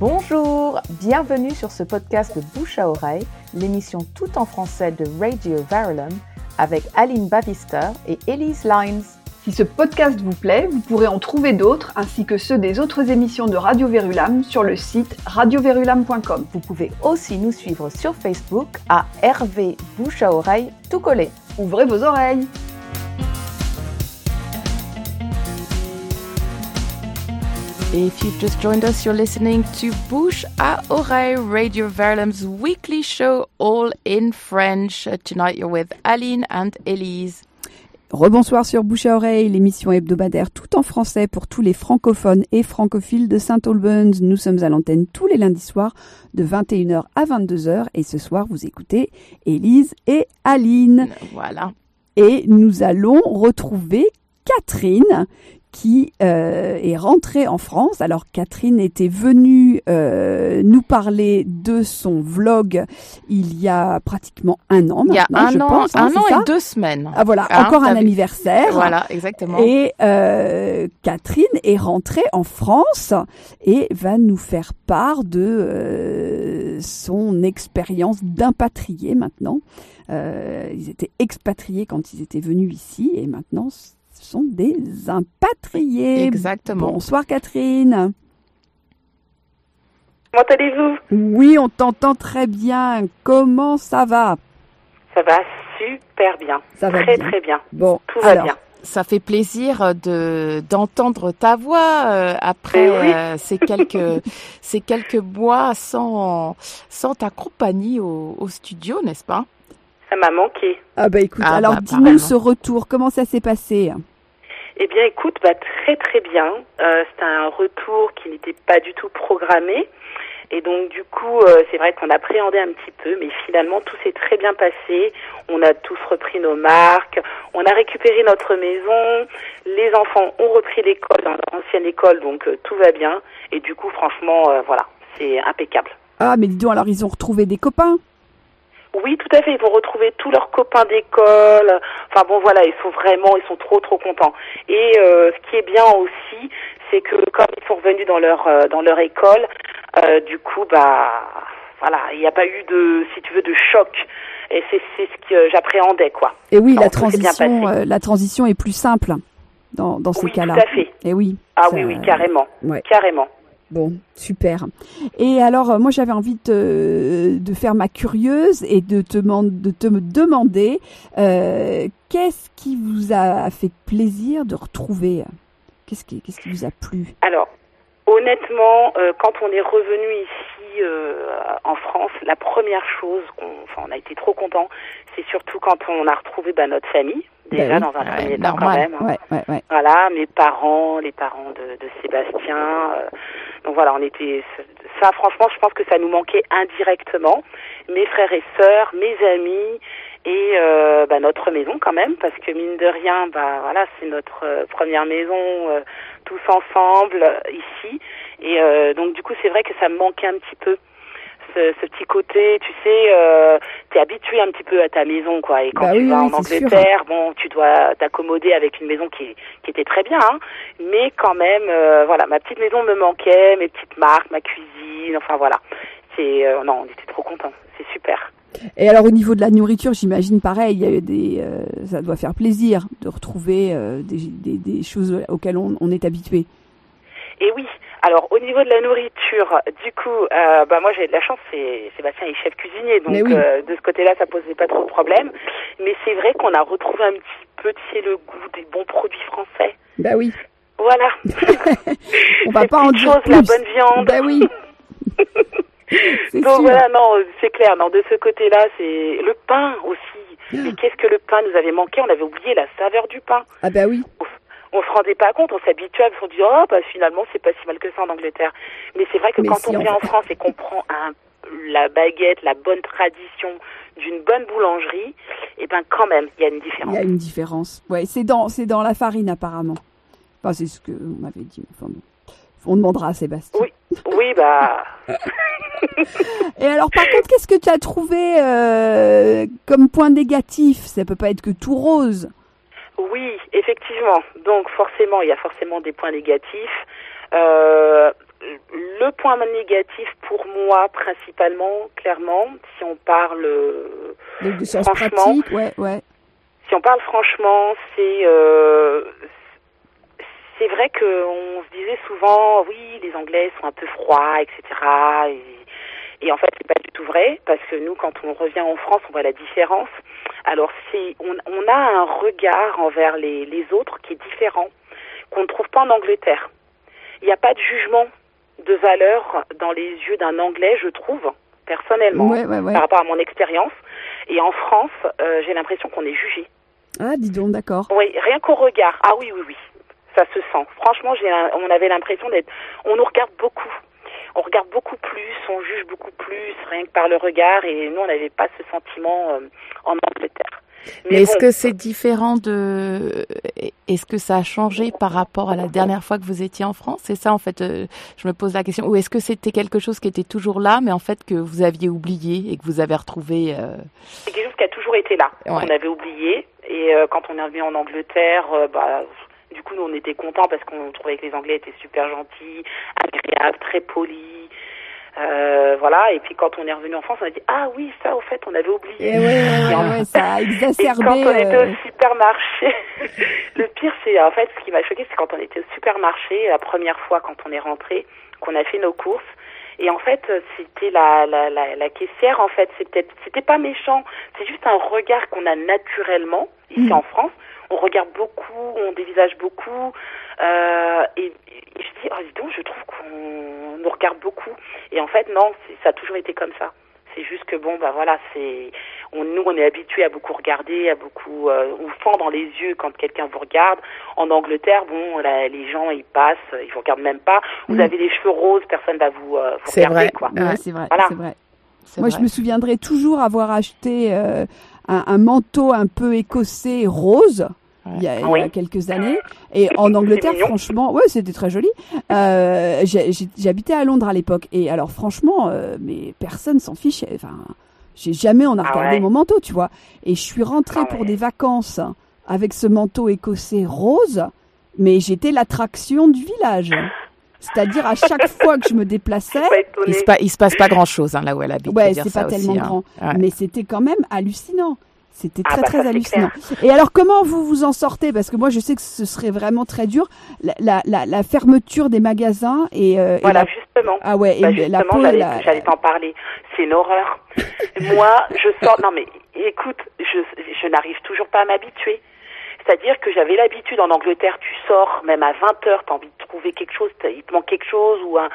Bonjour, bienvenue sur ce podcast de Bouche à oreille, l'émission tout en français de Radio Verulam avec Aline Bavister et Elise Lines. Si ce podcast vous plaît, vous pourrez en trouver d'autres ainsi que ceux des autres émissions de Radio Verulam sur le site radioverulam.com. Vous pouvez aussi nous suivre sur Facebook à RV Bouche à oreille tout collé. Ouvrez vos oreilles If you've just joined us, you're listening to Bouche à Oreille, Radio Verulam's weekly show, all in French. Tonight you're with Aline and Elise. Rebonsoir sur Bouche à Oreille, l'émission hebdomadaire tout en français pour tous les francophones et francophiles de Saint-Albans. Nous sommes à l'antenne tous les lundis soirs de 21h à 22h et ce soir vous écoutez Élise et Aline. Voilà. Et nous allons retrouver Catherine qui euh, est rentrée en France. Alors Catherine était venue euh, nous parler de son vlog il y a pratiquement un an. Il y a un je an, pense, hein, un an ça et deux semaines. Ah voilà, Hein, encore un anniversaire. Voilà, exactement. Et euh, Catherine est rentrée en France et va nous faire part de euh, son expérience d'impatrié maintenant. Euh, ils étaient expatriés quand ils étaient venus ici et maintenant sont des impatriés. Exactement. Bonsoir Catherine. Comment allez-vous? Oui, on t'entend très bien. Comment ça va? Ça va super bien. Ça va très bien. très bien. Bon, Tout va bien. Ça fait plaisir de d'entendre ta voix euh, après oui. euh, ces quelques ces quelques mois sans sans ta compagnie au, au studio, n'est-ce pas? Ça m'a manqué. Ah bah écoute, Ah alors bah, dis-nous ce retour, comment ça s'est passé Eh bien, écoute, bah, très très bien. Euh, C'était un retour qui n'était pas du tout programmé. Et donc, du coup, euh, c'est vrai qu'on appréhendait un petit peu, mais finalement, tout s'est très bien passé. On a tous repris nos marques, on a récupéré notre maison, les enfants ont repris l'école dans leur ancienne école, donc euh, tout va bien. Et du coup, franchement, euh, voilà, c'est impeccable. Ah mais dis donc, alors ils ont retrouvé des copains Oui, tout à fait. Ils vont retrouver tous leurs copains d'école. Enfin bon, voilà, ils sont vraiment, ils sont trop, trop contents. Et euh, ce qui est bien aussi, c'est que comme ils sont revenus dans leur euh, dans leur école, euh, du coup, bah voilà, il n'y a pas eu de, si tu veux, de choc. Et c'est c'est ce que j'appréhendais, quoi. Et oui, la transition, la transition est plus simple dans, dans ces Oui, cas-là. tout à fait. Et oui. Ah oui, oui, carrément, ouais. carrément. Bon, super. Et alors, euh, moi, j'avais envie de, faire ma curieuse et de te, me demander euh, qu'est-ce qui vous a fait plaisir de retrouver Qu'est-ce qui, qu'est-ce qui vous a plu? Alors, honnêtement, euh, quand on est revenu ici euh, en France, la première chose, qu'on, enfin, on a été trop contents, c'est surtout quand on a retrouvé bah, notre famille, déjà Ben oui. dans un Ouais, premier temps quand même. hein. Ouais, ouais, ouais. Voilà, mes parents, les parents de, de Sébastien. euh, donc voilà, on était. Ça, franchement, je pense que ça nous manquait indirectement. Mes frères et sœurs, mes amis et euh, bah, notre maison quand même, parce que mine de rien, bah voilà, c'est notre euh, première maison euh, tous ensemble euh, ici. Et euh, donc du coup, c'est vrai que ça me manquait un petit peu. Ce, ce petit côté, tu sais, euh, t'es habitué un petit peu à ta maison, quoi. Et quand Bah tu oui, vas oui, en sûr. Angleterre, bon, tu dois t'accommoder avec une maison qui, qui était très bien, hein, mais quand même, euh, voilà, ma petite maison me manquait, mes petites marques, ma cuisine, enfin voilà. C'est, euh, non, on était trop contents, c'est super. Et alors, au niveau de la nourriture, j'imagine pareil, il y a eu des, euh, ça doit faire plaisir de retrouver des, des, des choses auxquelles on, on est habitué. Et oui, alors au niveau de la nourriture, du coup, euh, bah moi j'ai de la chance, c'est Sébastien est chef cuisinier, donc oui. euh, de ce côté-là, ça posait pas trop de problème. Mais c'est vrai qu'on a retrouvé un petit peu, le goût des bons produits français. Bah oui, Voilà. on va pas en dire choses, plus. la bonne viande. Bah oui. Donc sûr. voilà, non, c'est clair. Non, de ce côté-là, c'est le pain aussi. Mais qu'est-ce que le pain nous avait manqué? On avait oublié la saveur du pain. Ah bah oui. On se rendait pas compte, on s'habituait, on se dit oh bah finalement c'est pas si mal que ça en Angleterre. Mais c'est vrai que Mais quand si, on en vient en. France et qu'on prend un, la baguette, la bonne tradition d'une bonne boulangerie, et ben quand même il y a une Il différence. y a une différence. Ouais, c'est dans, c'est dans la farine apparemment. Enfin, c'est ce que on m'avait dit. Enfin. On demandera à Sébastien. Oui, oui bah Et alors, par contre, qu'est-ce que tu as trouvé euh, comme point négatif? Ça peut pas être que tout rose. Effectivement. Donc forcément, il y a forcément des points négatifs. Euh, le point négatif pour moi, principalement, clairement, si on parle euh, Franchement, pratique, ouais, ouais. si on parle franchement, c'est euh, c'est vrai qu'on se disait souvent, oui, les Anglais sont un peu froids, etc. Et, et en fait, c'est pas du tout vrai parce que nous, quand on revient en France, on voit la différence. Alors, c'est on, on a un regard envers les, les autres qui est différent, qu'on ne trouve pas en Angleterre. Il n'y a pas de jugement de valeur dans les yeux d'un Anglais, je trouve, personnellement, Ouais, ouais, ouais. par rapport à mon expérience. Et en France, euh, j'ai l'impression qu'on est jugé. Ah, dis donc, d'accord. Oui, rien qu'au regard. Ah oui, oui, oui. Ça se sent. Franchement, j'ai, on avait l'impression d'être. On nous regarde beaucoup. On regarde beaucoup plus, on juge beaucoup plus, rien que par le regard. Et nous, on n'avait pas ce sentiment euh, en Angleterre. Mais est-ce bon, que c'est différent de... Est-ce que ça a changé par rapport à la dernière fois que vous étiez en France? C'est ça, en fait, euh, je me pose la question. Ou est-ce que c'était quelque chose qui était toujours là, mais en fait que vous aviez oublié et que vous avez retrouvé euh, c'est quelque chose qui a toujours été là. Ouais. On avait oublié. Et euh, quand on est revenu en Angleterre, euh, bah, du coup, nous, on était contents parce qu'on trouvait que les Anglais étaient super gentils, agréables, très polis. Euh, voilà. Et puis quand on est revenu en France, on a dit ah oui, ça, au fait, on avait oublié. Et ouais, ça a Et exacerbé. quand on était euh, au supermarché, le pire c'est en fait ce qui m'a choqué, c'est quand on était au supermarché la première fois quand on est rentré, qu'on a fait nos courses. Et en fait, c'était la, la, la, la caissière, en fait, c'était c'était pas méchant, c'est juste un regard qu'on a naturellement ici Mhm. en France. On regarde beaucoup, on dévisage beaucoup, euh, et, et je dis, oh dis donc, je trouve qu'on nous regarde beaucoup. Et en fait, non, c'est- ça a toujours été comme ça. C'est juste que bon, bah voilà, c'est on, nous on est habitués à beaucoup regarder, à beaucoup euh, on fend dans les yeux quand quelqu'un vous regarde. En Angleterre, bon, là, les gens ils passent, ils vous regardent même pas. Vous Mm. avez les cheveux roses, personne va vous, euh, vous C'est regarder vrai. quoi. ouais, Ouais. c'est vrai, Voilà. c'est vrai. Moi, vrai. je me souviendrai toujours avoir acheté euh, un, un manteau un peu écossais rose. Il y, a, il y a Oui. quelques années et en Angleterre franchement ouais c'était très joli euh, j'habitais à Londres à l'époque et alors franchement euh, mais personne s'en fichait enfin j'ai jamais on a Ah regardé ouais. mon manteau tu vois et je suis rentrée Ah pour ouais. des vacances avec ce manteau écossais rose mais j'étais l'attraction du village c'est-à-dire à chaque fois que je me déplaçais. Il se, pa- il se passe pas grand-chose hein, là où elle habite. Ouais, c'est pas tellement aussi, hein. grand, Ouais. mais c'était quand même hallucinant. C'était Ah très bah, très hallucinant. Et alors comment vous vous en sortez? Parce que moi je sais que ce serait vraiment très dur. La, la, la, la fermeture des magasins et, euh, et Voilà, la- justement. ah ouais et Bah, la justement, j'allais t'en parler. C'est une horreur. Moi, je sors. Non, mais écoute, je, je n'arrive toujours pas à m'habituer. C'est-à-dire que j'avais l'habitude en Angleterre, tu sors, même à 20 heures, tu as envie de trouver quelque chose, t'as- il te manque quelque chose ou un,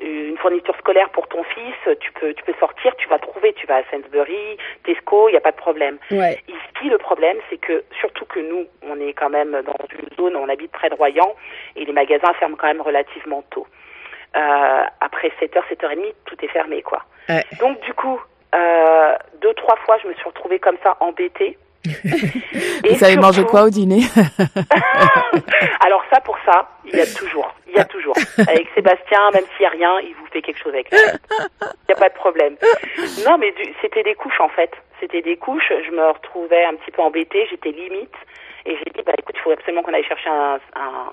une fourniture scolaire pour ton fils, tu peux, tu peux sortir, tu vas trouver, tu vas à Sainsbury, Tesco, il n'y a pas de problème. Ouais. Ici, le problème, c'est que, surtout que nous, on est quand même dans une zone, on habite près de Royan, et les magasins ferment quand même relativement tôt. Euh, après 7h, 7h30, tout est fermé, quoi. Ouais. Donc, du coup, euh, deux, trois fois, je me suis retrouvée comme ça, embêtée. Et Vous avez mangé surtout- quoi au dîner Alors ça, pour ça, il y a toujours, il y a toujours. Avec Sébastien, même s'il n'y a rien, il vous fait quelque chose avec ça. Il n'y a pas de problème. Non, mais du- c'était des couches, en fait. C'était des couches. Je me retrouvais un petit peu embêtée. J'étais limite. Et j'ai dit, bah écoute, il faut absolument qu'on aille chercher un, un-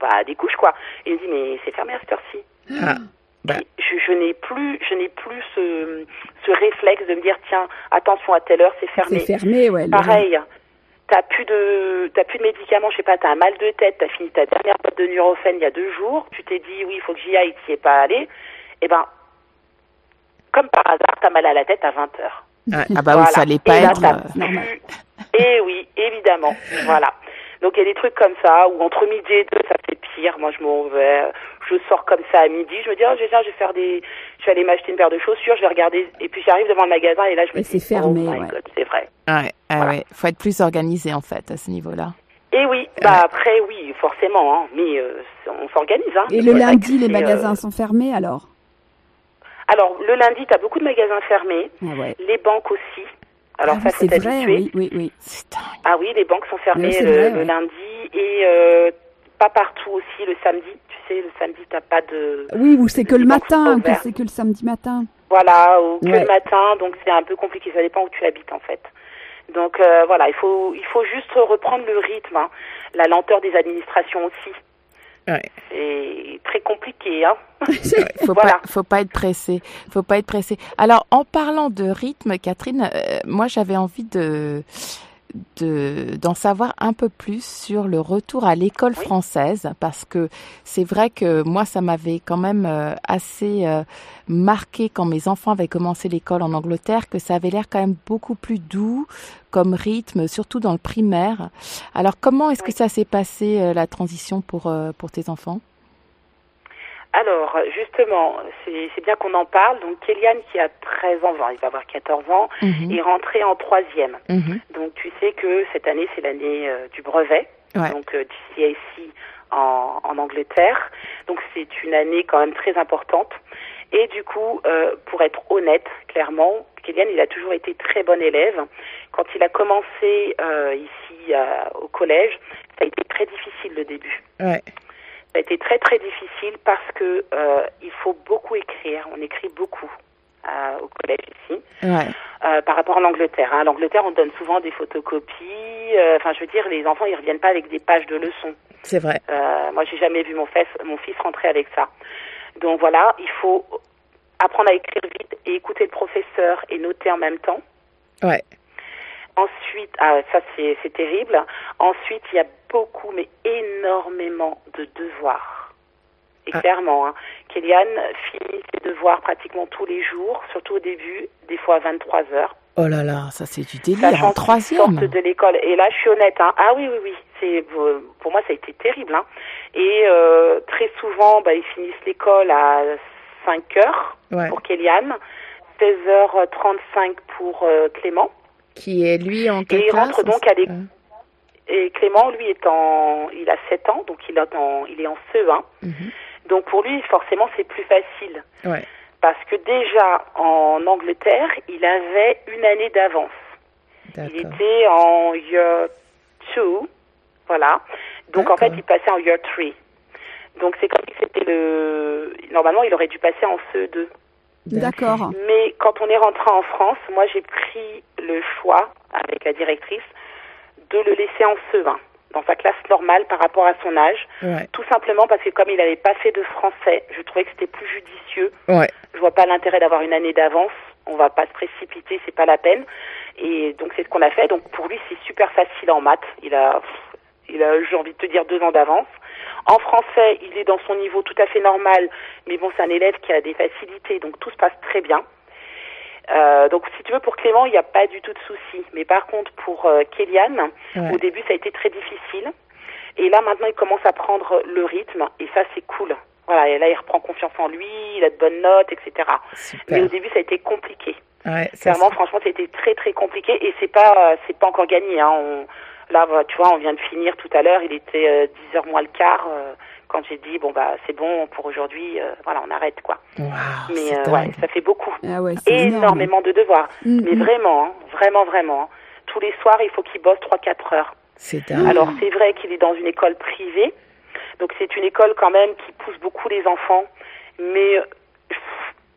bah, des couches, quoi. Et il me dit, mais c'est fermé à cette heure-ci. Ah, bah. Et Je, je n'ai plus, je n'ai plus ce, ce réflexe de me dire, tiens, attention à telle heure, c'est fermé. C'est fermé, ouais. Pareil, t'as plus de t'as plus de médicaments, je sais pas, t'as un mal de tête, t'as fini ta dernière boîte de Nurofen il y a deux jours, tu t'es dit oui, il faut que j'y aille, t'y es pas allé, et ben comme par hasard, t'as mal à la tête à 20 heures. Ouais. Ah bah oui, Voilà. ça allait pas et là, être. t'as euh, normal. plus- Et oui, évidemment, voilà. Donc il y a des trucs comme ça, ou entre midi et deux, ça fait pire. Moi, je m'en vais, je sors comme ça à midi, je me dis, oh, je vais, je vais faire des, je vais aller m'acheter une paire de chaussures, je vais regarder, et puis j'arrive devant le magasin, et là, je me Et dis, c'est fermé, oh ouais. God, c'est vrai. Ouais, ah Voilà. ouais. Faut être plus organisé en fait à ce niveau-là. Et oui, bah après oui, forcément, hein, mais euh, on s'organise. Hein. Et le lundi, les c'est, magasins euh, sont fermés alors? Alors le lundi, tu as beaucoup de magasins fermés, Ah ouais. les banques aussi. Alors Ah ça, c'est vrai, t'habituer. oui, oui, oui. Dingue. Ah oui, les banques sont fermées Oui, le, vrai, le ouais. lundi et euh, pas partout aussi le samedi. Tu sais, le samedi, t'as pas de Oui, ou c'est que le matin, c'est que le samedi matin. voilà ou que le matin, donc c'est un peu compliqué. Ça dépend où tu habites en fait. Donc euh, voilà, il faut il faut juste reprendre le rythme, hein. la lenteur des administrations aussi. C'est très compliqué. Hein faut pas, faut pas être pressé. Faut pas être pressé. Alors, en parlant de rythme, Catherine, euh, moi j'avais envie de d'en savoir un peu plus sur le retour à l'école française parce que c'est vrai que moi ça m'avait quand même euh, assez euh, marqué quand mes enfants avaient commencé l'école en Angleterre que ça avait l'air quand même beaucoup plus doux comme rythme surtout dans le primaire. Alors comment est-ce que ça s'est passé euh, la transition pour pour tes enfants? Alors, justement, c'est bien qu'on en parle. Donc, Kéliane, qui a 13 ans, il va avoir 14 ans, mhm. est rentré en troisième. Mhm. Donc, tu sais que cette année, c'est l'année euh, du brevet, donc euh, du CIC en, en Angleterre. Donc, c'est une année quand même très importante. Et du coup, euh, pour être honnête, clairement, Kéliane, il a toujours été très bon élève. Quand il a commencé euh, ici au collège, ça a été très difficile le début. Ouais. Ça a été très très difficile parce que euh, il faut beaucoup écrire. On écrit beaucoup euh, au collège ici. Ouais. Euh, par rapport à l'Angleterre. Hein. L'Angleterre, on donne souvent des photocopies. Euh, enfin, je veux dire, les enfants, ils reviennent pas avec des pages de leçons. C'est vrai. Euh, moi, j'ai jamais vu mon fils, mon fils rentrer avec ça. Donc voilà, il faut apprendre à écrire vite et écouter le professeur et noter en même temps. Ouais. Ensuite, ah, ça c'est terrible. Ensuite, il y a beaucoup, mais énormément de devoirs. Et ah. clairement, hein, Kéliane finit ses devoirs pratiquement tous les jours, surtout au début, des fois à 23 heures. Oh là là, ça c'est du délire en troisième. de l'école. Et là, je suis honnête. Hein. Ah oui, oui, oui. C'est pour moi, ça a été terrible. Hein. Et euh, très souvent, bah, ils finissent l'école à 5 heures pour Kéliane, 16h35 pour euh, Clément qui est lui en quelle Et il rentre donc à l'école. Et Clément, lui, est en, il a 7 ans, donc il est en, il est en CE1. Mhm. Donc pour lui, forcément, c'est plus facile. Ouais. Parce que déjà, en Angleterre, il avait une année d'avance. Il était en year 2, voilà. Donc en fait, il passait en year 3. Donc c'est comme si c'était le... Normalement, il aurait dû passer en CE2. D'accord. Mais quand on est rentré en France, moi j'ai pris le choix avec la directrice de le laisser en CE1 dans sa classe normale par rapport à son âge. Tout simplement parce que comme il n'avait pas fait de français, je trouvais que c'était plus judicieux. Ouais. Je vois pas l'intérêt d'avoir une année d'avance. On va pas se précipiter, c'est pas la peine. Et donc c'est ce qu'on a fait. Donc pour lui c'est super facile en maths. Il a, il a, j'ai envie de te dire deux ans d'avance. En français, il est dans son niveau tout à fait normal, mais bon, c'est un élève qui a des facilités, donc tout se passe très bien. Euh, donc, si tu veux, pour Clément, il n'y a pas du tout de souci. Mais par contre, pour euh, Kéliane, au début, ça a été très difficile. Et là, maintenant, il commence à prendre le rythme, et ça, c'est cool. Voilà, et là, il reprend confiance en lui, il a de bonnes notes, etc. Mais au début, ça a été compliqué. Ouais, Clairement, franchement, ça a été très, très compliqué, et c'est pas, c'est pas encore gagné. Hein. On, Là, tu vois, on vient de finir tout à l'heure, il était 10 euh, moins le quart euh, quand j'ai dit bon bah c'est bon pour aujourd'hui, euh, voilà, on arrête quoi. mais ouais, ça fait beaucoup, ah énormément de devoirs. Mm, mais vraiment, hein, vraiment, vraiment, hein. tous les soirs il faut qu'il bosse 3-4 heures. C'est Alors c'est vrai qu'il est dans une école privée, donc c'est une école quand même qui pousse beaucoup les enfants, mais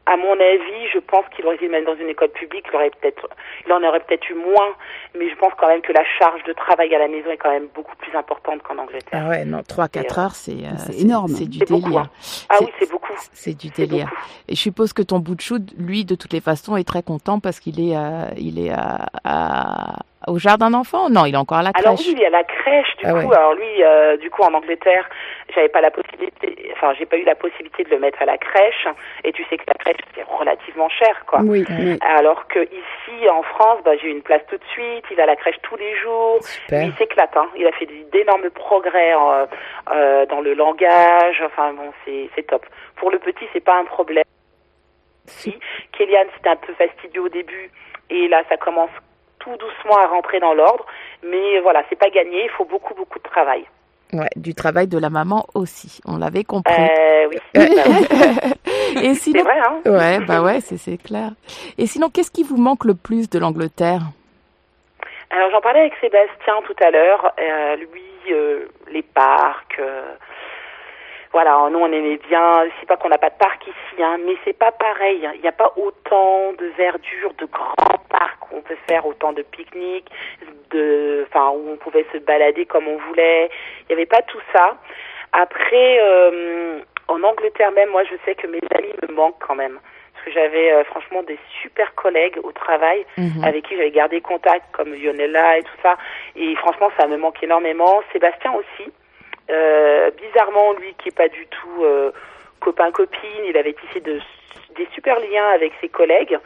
à mon avis, je pense qu'il aurait été même dans une école publique, il, aurait peut-être, il en aurait peut-être eu moins, mais je pense quand même que la charge de travail à la maison est quand même beaucoup plus importante qu'en Angleterre. Ah ouais, non, 3-4 heures, c'est, euh, énorme. C'est du délire. Hein. Ah oui, c'est beaucoup. C'est du délire. Et je suppose que ton bout de chou, lui, de toutes les façons, est très content parce qu'il est, euh, il est à, à, au jardin d'enfants? Non, il est encore à la crèche. Alors oui, il est à la crèche du ah coup. Alors lui, euh, du coup, en Angleterre, j'avais pas la possibilité, enfin, j'ai pas eu la possibilité de le mettre à la crèche. Et tu sais que la crèche c'est relativement cher, quoi. Oui. Alors que ici, en France, bah, j'ai eu une place tout de suite. Il a la crèche tous les jours. Super. il s'éclate. Hein. Il a fait d'énormes progrès euh, euh, dans le langage. Enfin bon, c'est c'est top. Pour le petit, c'est pas un problème. Si. Kéliane, c'était un peu fastidieux au début. Et là, ça commence tout doucement à rentrer dans l'ordre. Mais voilà, c'est pas gagné, il faut beaucoup, beaucoup de travail. Ouais, du travail de la maman aussi, on l'avait compris. Euh, oui. Et sinon, c'est vrai, hein Ouais, bah ouais, c'est clair. Et sinon, qu'est-ce qui vous manque le plus de l'Angleterre? Alors, j'en parlais avec Sébastien tout à l'heure. Euh, lui, euh, les parcs, euh, voilà, nous on aimait bien. C'est pas qu'on n'a pas de parc ici, hein, mais c'est pas pareil. Il n'y a pas autant de verdure, de grands parcs on peut faire autant de pique-niques, de, enfin où on pouvait se balader comme on voulait. Il n'y avait pas tout ça. Après, euh, en Angleterre même, moi, je sais que mes amis me manquent quand même. Parce que j'avais euh, franchement des super collègues au travail Mhm. avec qui j'avais gardé contact, comme Yonella et tout ça. Et franchement, ça me manque énormément. Sébastien aussi. Euh, bizarrement, lui qui est pas du tout euh, copain-copine, il avait tissé de, des super liens avec ses collègues.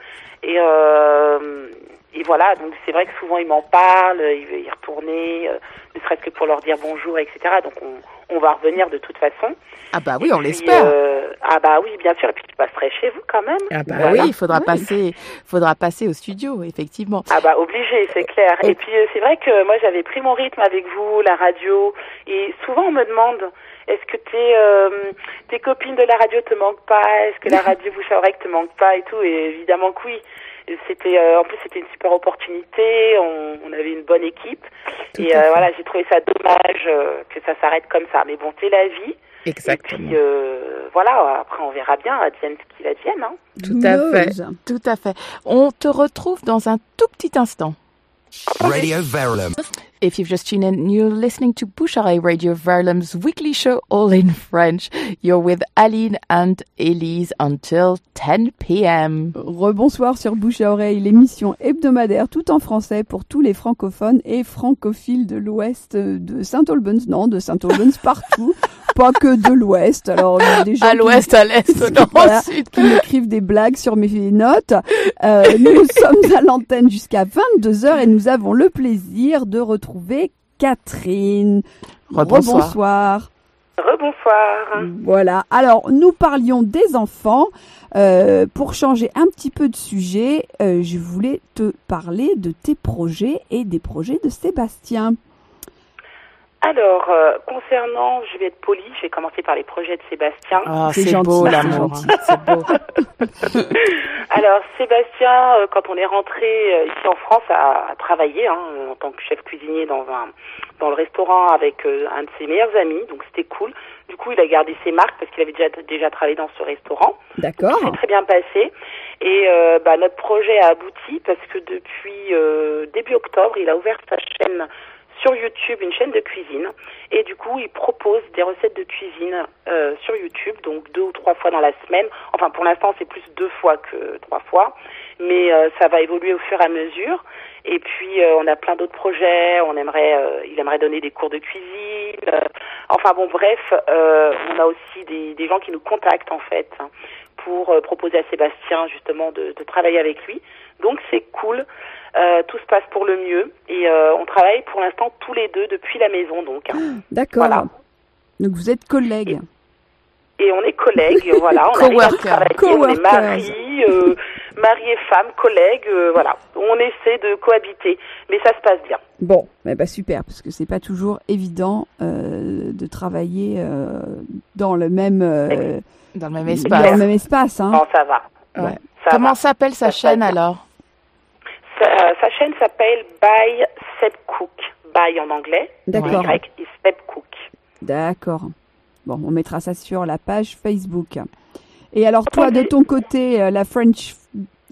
Et, euh, et voilà, donc c'est vrai que souvent il m'en parle, il veut y retourner, euh, ne serait-ce que pour leur dire bonjour, etc. Donc on, on va revenir de toute façon. Ah bah oui, on l'espère. euh, ah bah oui, bien sûr. Et puis tu passerais chez vous quand même. Ah bah Voilà. oui, il faudra passer, faudra passer au studio, effectivement. Ah bah obligé, c'est clair. Et- Et puis euh, c'est vrai que moi j'avais pris mon rythme avec vous, la radio, et souvent on me demande est-ce que tes euh, tes copines de la radio te manquent pas? Est-ce que la radio vous que te manque pas et tout? Et évidemment que oui. C'était euh, en plus c'était une super opportunité. On, on avait une bonne équipe Tout et euh, voilà j'ai trouvé ça dommage euh, que ça s'arrête comme ça. Mais bon c'est la vie. Exactement. Et puis euh, voilà après on verra bien advienne ce qu'il advienne. Hein. Tout à fait. Tout à fait. On te retrouve dans un tout petit instant. Radio Verulam. If you've just tuned in, you're listening to Boucharay Radio Verlem's weekly show, all in French. You're with Aline and Elise until 10 p.m. Rebonsoir sur Bouche à oreille, l'émission hebdomadaire tout en français pour tous les francophones et francophiles de l'ouest de Saint-Albans. Non, de Saint-Albans partout, pas que de l'ouest. Alors, il y a des gens À l'ouest, à l'est, au Voilà. au sud. qui m'écrivent des blagues sur mes notes. Euh, nous sommes à l'antenne jusqu'à 22h et nous avons le plaisir de retrouver Catherine. Rebonsoir. Rebonsoir. Rebonsoir. Voilà. Alors, nous parlions des enfants. Euh, pour changer un petit peu de sujet, euh, je voulais te parler de tes projets et des projets de Sébastien. Alors, euh, concernant, je vais être polie, je vais commencer par les projets de Sébastien. Ah, C'est beau l'amour. hein. C'est beau. Alors, Sébastien, euh, quand on est rentré euh, ici en France, a, a travaillé hein, en tant que chef cuisinier dans un dans le restaurant avec euh, un de ses meilleurs amis, donc c'était cool. Du coup, il a gardé ses marques parce qu'il avait déjà déjà travaillé dans ce restaurant. D'accord. C'est très bien passé. Et euh, bah, notre projet a abouti parce que depuis euh, début octobre, il a ouvert sa chaîne sur YouTube, une chaîne de cuisine. Et du coup, il propose des recettes de cuisine euh, sur YouTube, donc deux ou trois fois dans la semaine. Enfin, pour l'instant, c'est plus deux fois que trois fois. Mais euh, ça va évoluer au fur et à mesure. Et puis, euh, on a plein d'autres projets. On aimerait, il aimerait donner des cours de cuisine. Enfin bon, bref, on a aussi des, des gens qui nous contactent en fait hein, pour proposer à Sébastien justement de travailler avec lui. Donc c'est cool. Euh, tout se passe pour le mieux et euh, on travaille pour l'instant tous les deux depuis la maison donc. hein. D'accord. Voilà. Donc, vous êtes collègues. Et on est collègues, voilà, on arrive à Coworkers. travailler, on est Coworkers. mari, euh, mari et femme, collègues, euh, voilà. On essaie de cohabiter, mais ça se passe bien. Bon, eh ben super, parce que c'est pas toujours évident euh, de travailler euh, dans le même euh, Dans le même dans espace. le même espace. Hein. Bon, ça va. Ouais. Ça Comment s'appelle sa chaîne alors? Sa, sa chaîne s'appelle By Seb Cook. By en anglais, D'accord. Et Seb Cook. D'accord. Bon, on mettra ça sur la page Facebook. Et alors toi, de ton côté, euh, la French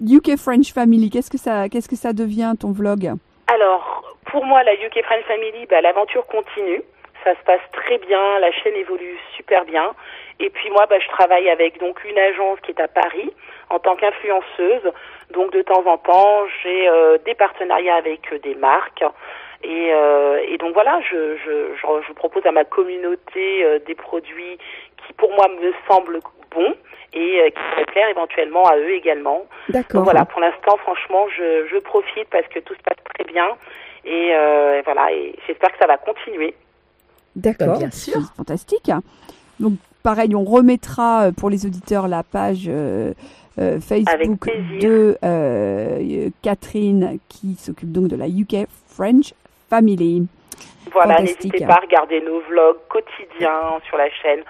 UK French Family, qu'est-ce que ça, qu'est-ce que ça devient ton vlog? Alors, pour moi, la UK Friends Family, bah, l'aventure continue. Ça se passe très bien, la chaîne évolue super bien. Et puis moi, bah, je travaille avec donc une agence qui est à Paris en tant qu'influenceuse. Donc de temps en temps, j'ai euh, des partenariats avec euh, des marques. Et, euh, et donc voilà, je, je, je, je propose à ma communauté des produits qui pour moi me semblent bons et qui pourraient plaire éventuellement à eux également. D'accord. Donc voilà, pour l'instant, franchement, je, je profite parce que tout se passe très bien. Et euh, voilà, et j'espère que ça va continuer. D'accord. Bah, bien sûr. C'est fantastique. Donc pareil, on remettra euh, pour les auditeurs la page euh, euh, Facebook de euh, Catherine qui s'occupe donc de la UK French Family. Voilà, n'hésitez pas à regarder nos vlogs quotidiens sur la chaîne.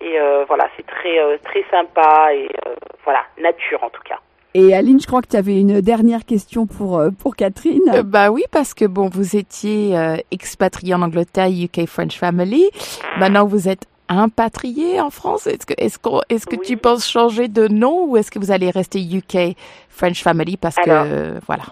Et euh, voilà, c'est très euh, très sympa et euh, voilà, nature en tout cas. Et Aline, je crois que tu avais une dernière question pour, euh, pour Catherine. Euh, Bah oui, parce que bon, vous étiez euh, expatrié en Angleterre, UK French Family. Maintenant, vous êtes impatrié en France. Est-ce que, est-ce qu'on, est-ce que Oui. tu penses changer de nom ou est-ce que vous allez rester UK French Family parce Alors. que euh, voilà.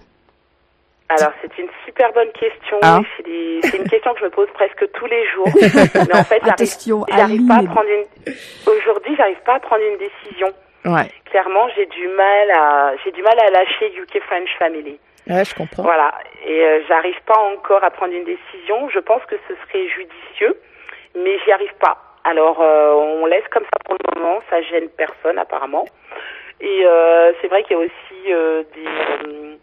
Alors, c'est une super bonne question. Ah. C'est des- c'est une question que je me pose presque tous les jours. Mais en fait, j'arrive Attention, j'arrive pas à Aline. prendre une. Aujourd'hui, j'arrive pas à prendre une décision. Ouais. Clairement, j'ai du mal à, j'ai du mal à lâcher UK French Family. Ouais, je comprends. Voilà. Et euh, j'arrive pas encore à prendre une décision. Je pense que ce serait judicieux, mais j'y arrive pas. Alors, euh, on laisse comme ça pour le moment. Ça gêne personne apparemment. Et euh, c'est vrai qu'il y a aussi euh, des, euh,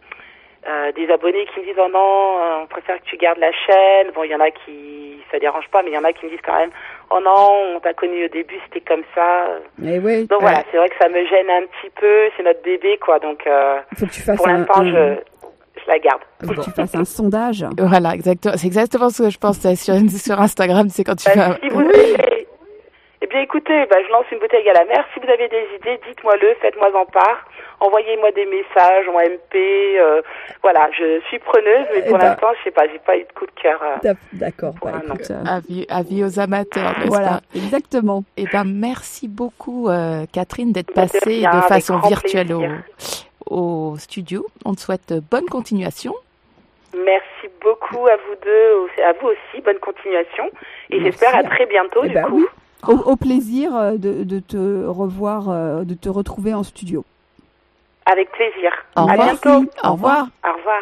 euh, des abonnés qui me disent oh non, on préfère que tu gardes la chaîne. Bon, il y en a qui ça dérange pas, mais il y en a qui me disent quand même oh non, on t'a connu au début, c'était comme ça. Eh ouais, Donc voilà, c'est vrai que ça me gêne un petit peu. C'est notre bébé, quoi. Donc euh, faut que tu fasses pour un, l'instant, un- je, je la garde. faut que tu fasses un sondage. Voilà, exactement. C'est exactement ce que je pensais sur, sur Instagram. C'est quand tu Bah, fais. si vous avez... Eh bien, écoutez, bah, je lance une bouteille à la mer. Si vous avez des idées, dites-moi-le, faites-moi en part. Envoyez-moi des messages en MP. euh, voilà, je suis preneuse, mais Eh pour ben- l'instant, je sais pas, j'ai pas eu de coup de cœur. euh. D'ac- D'accord. Bah, euh, Avis, avis aux amateurs, voilà, pas? exactement. Eh ben, merci beaucoup, euh, Catherine, d'être Bah, de passée rien, de façon virtuelle au, studio. On te souhaite bonne continuation. Merci beaucoup à vous deux, à vous aussi. Bonne continuation. Et j'espère à très bientôt, Eh du ben coup. oui. Au, au plaisir de, de te revoir, de te retrouver en studio. Avec plaisir. Au à revoir. bientôt. Au revoir. Au revoir.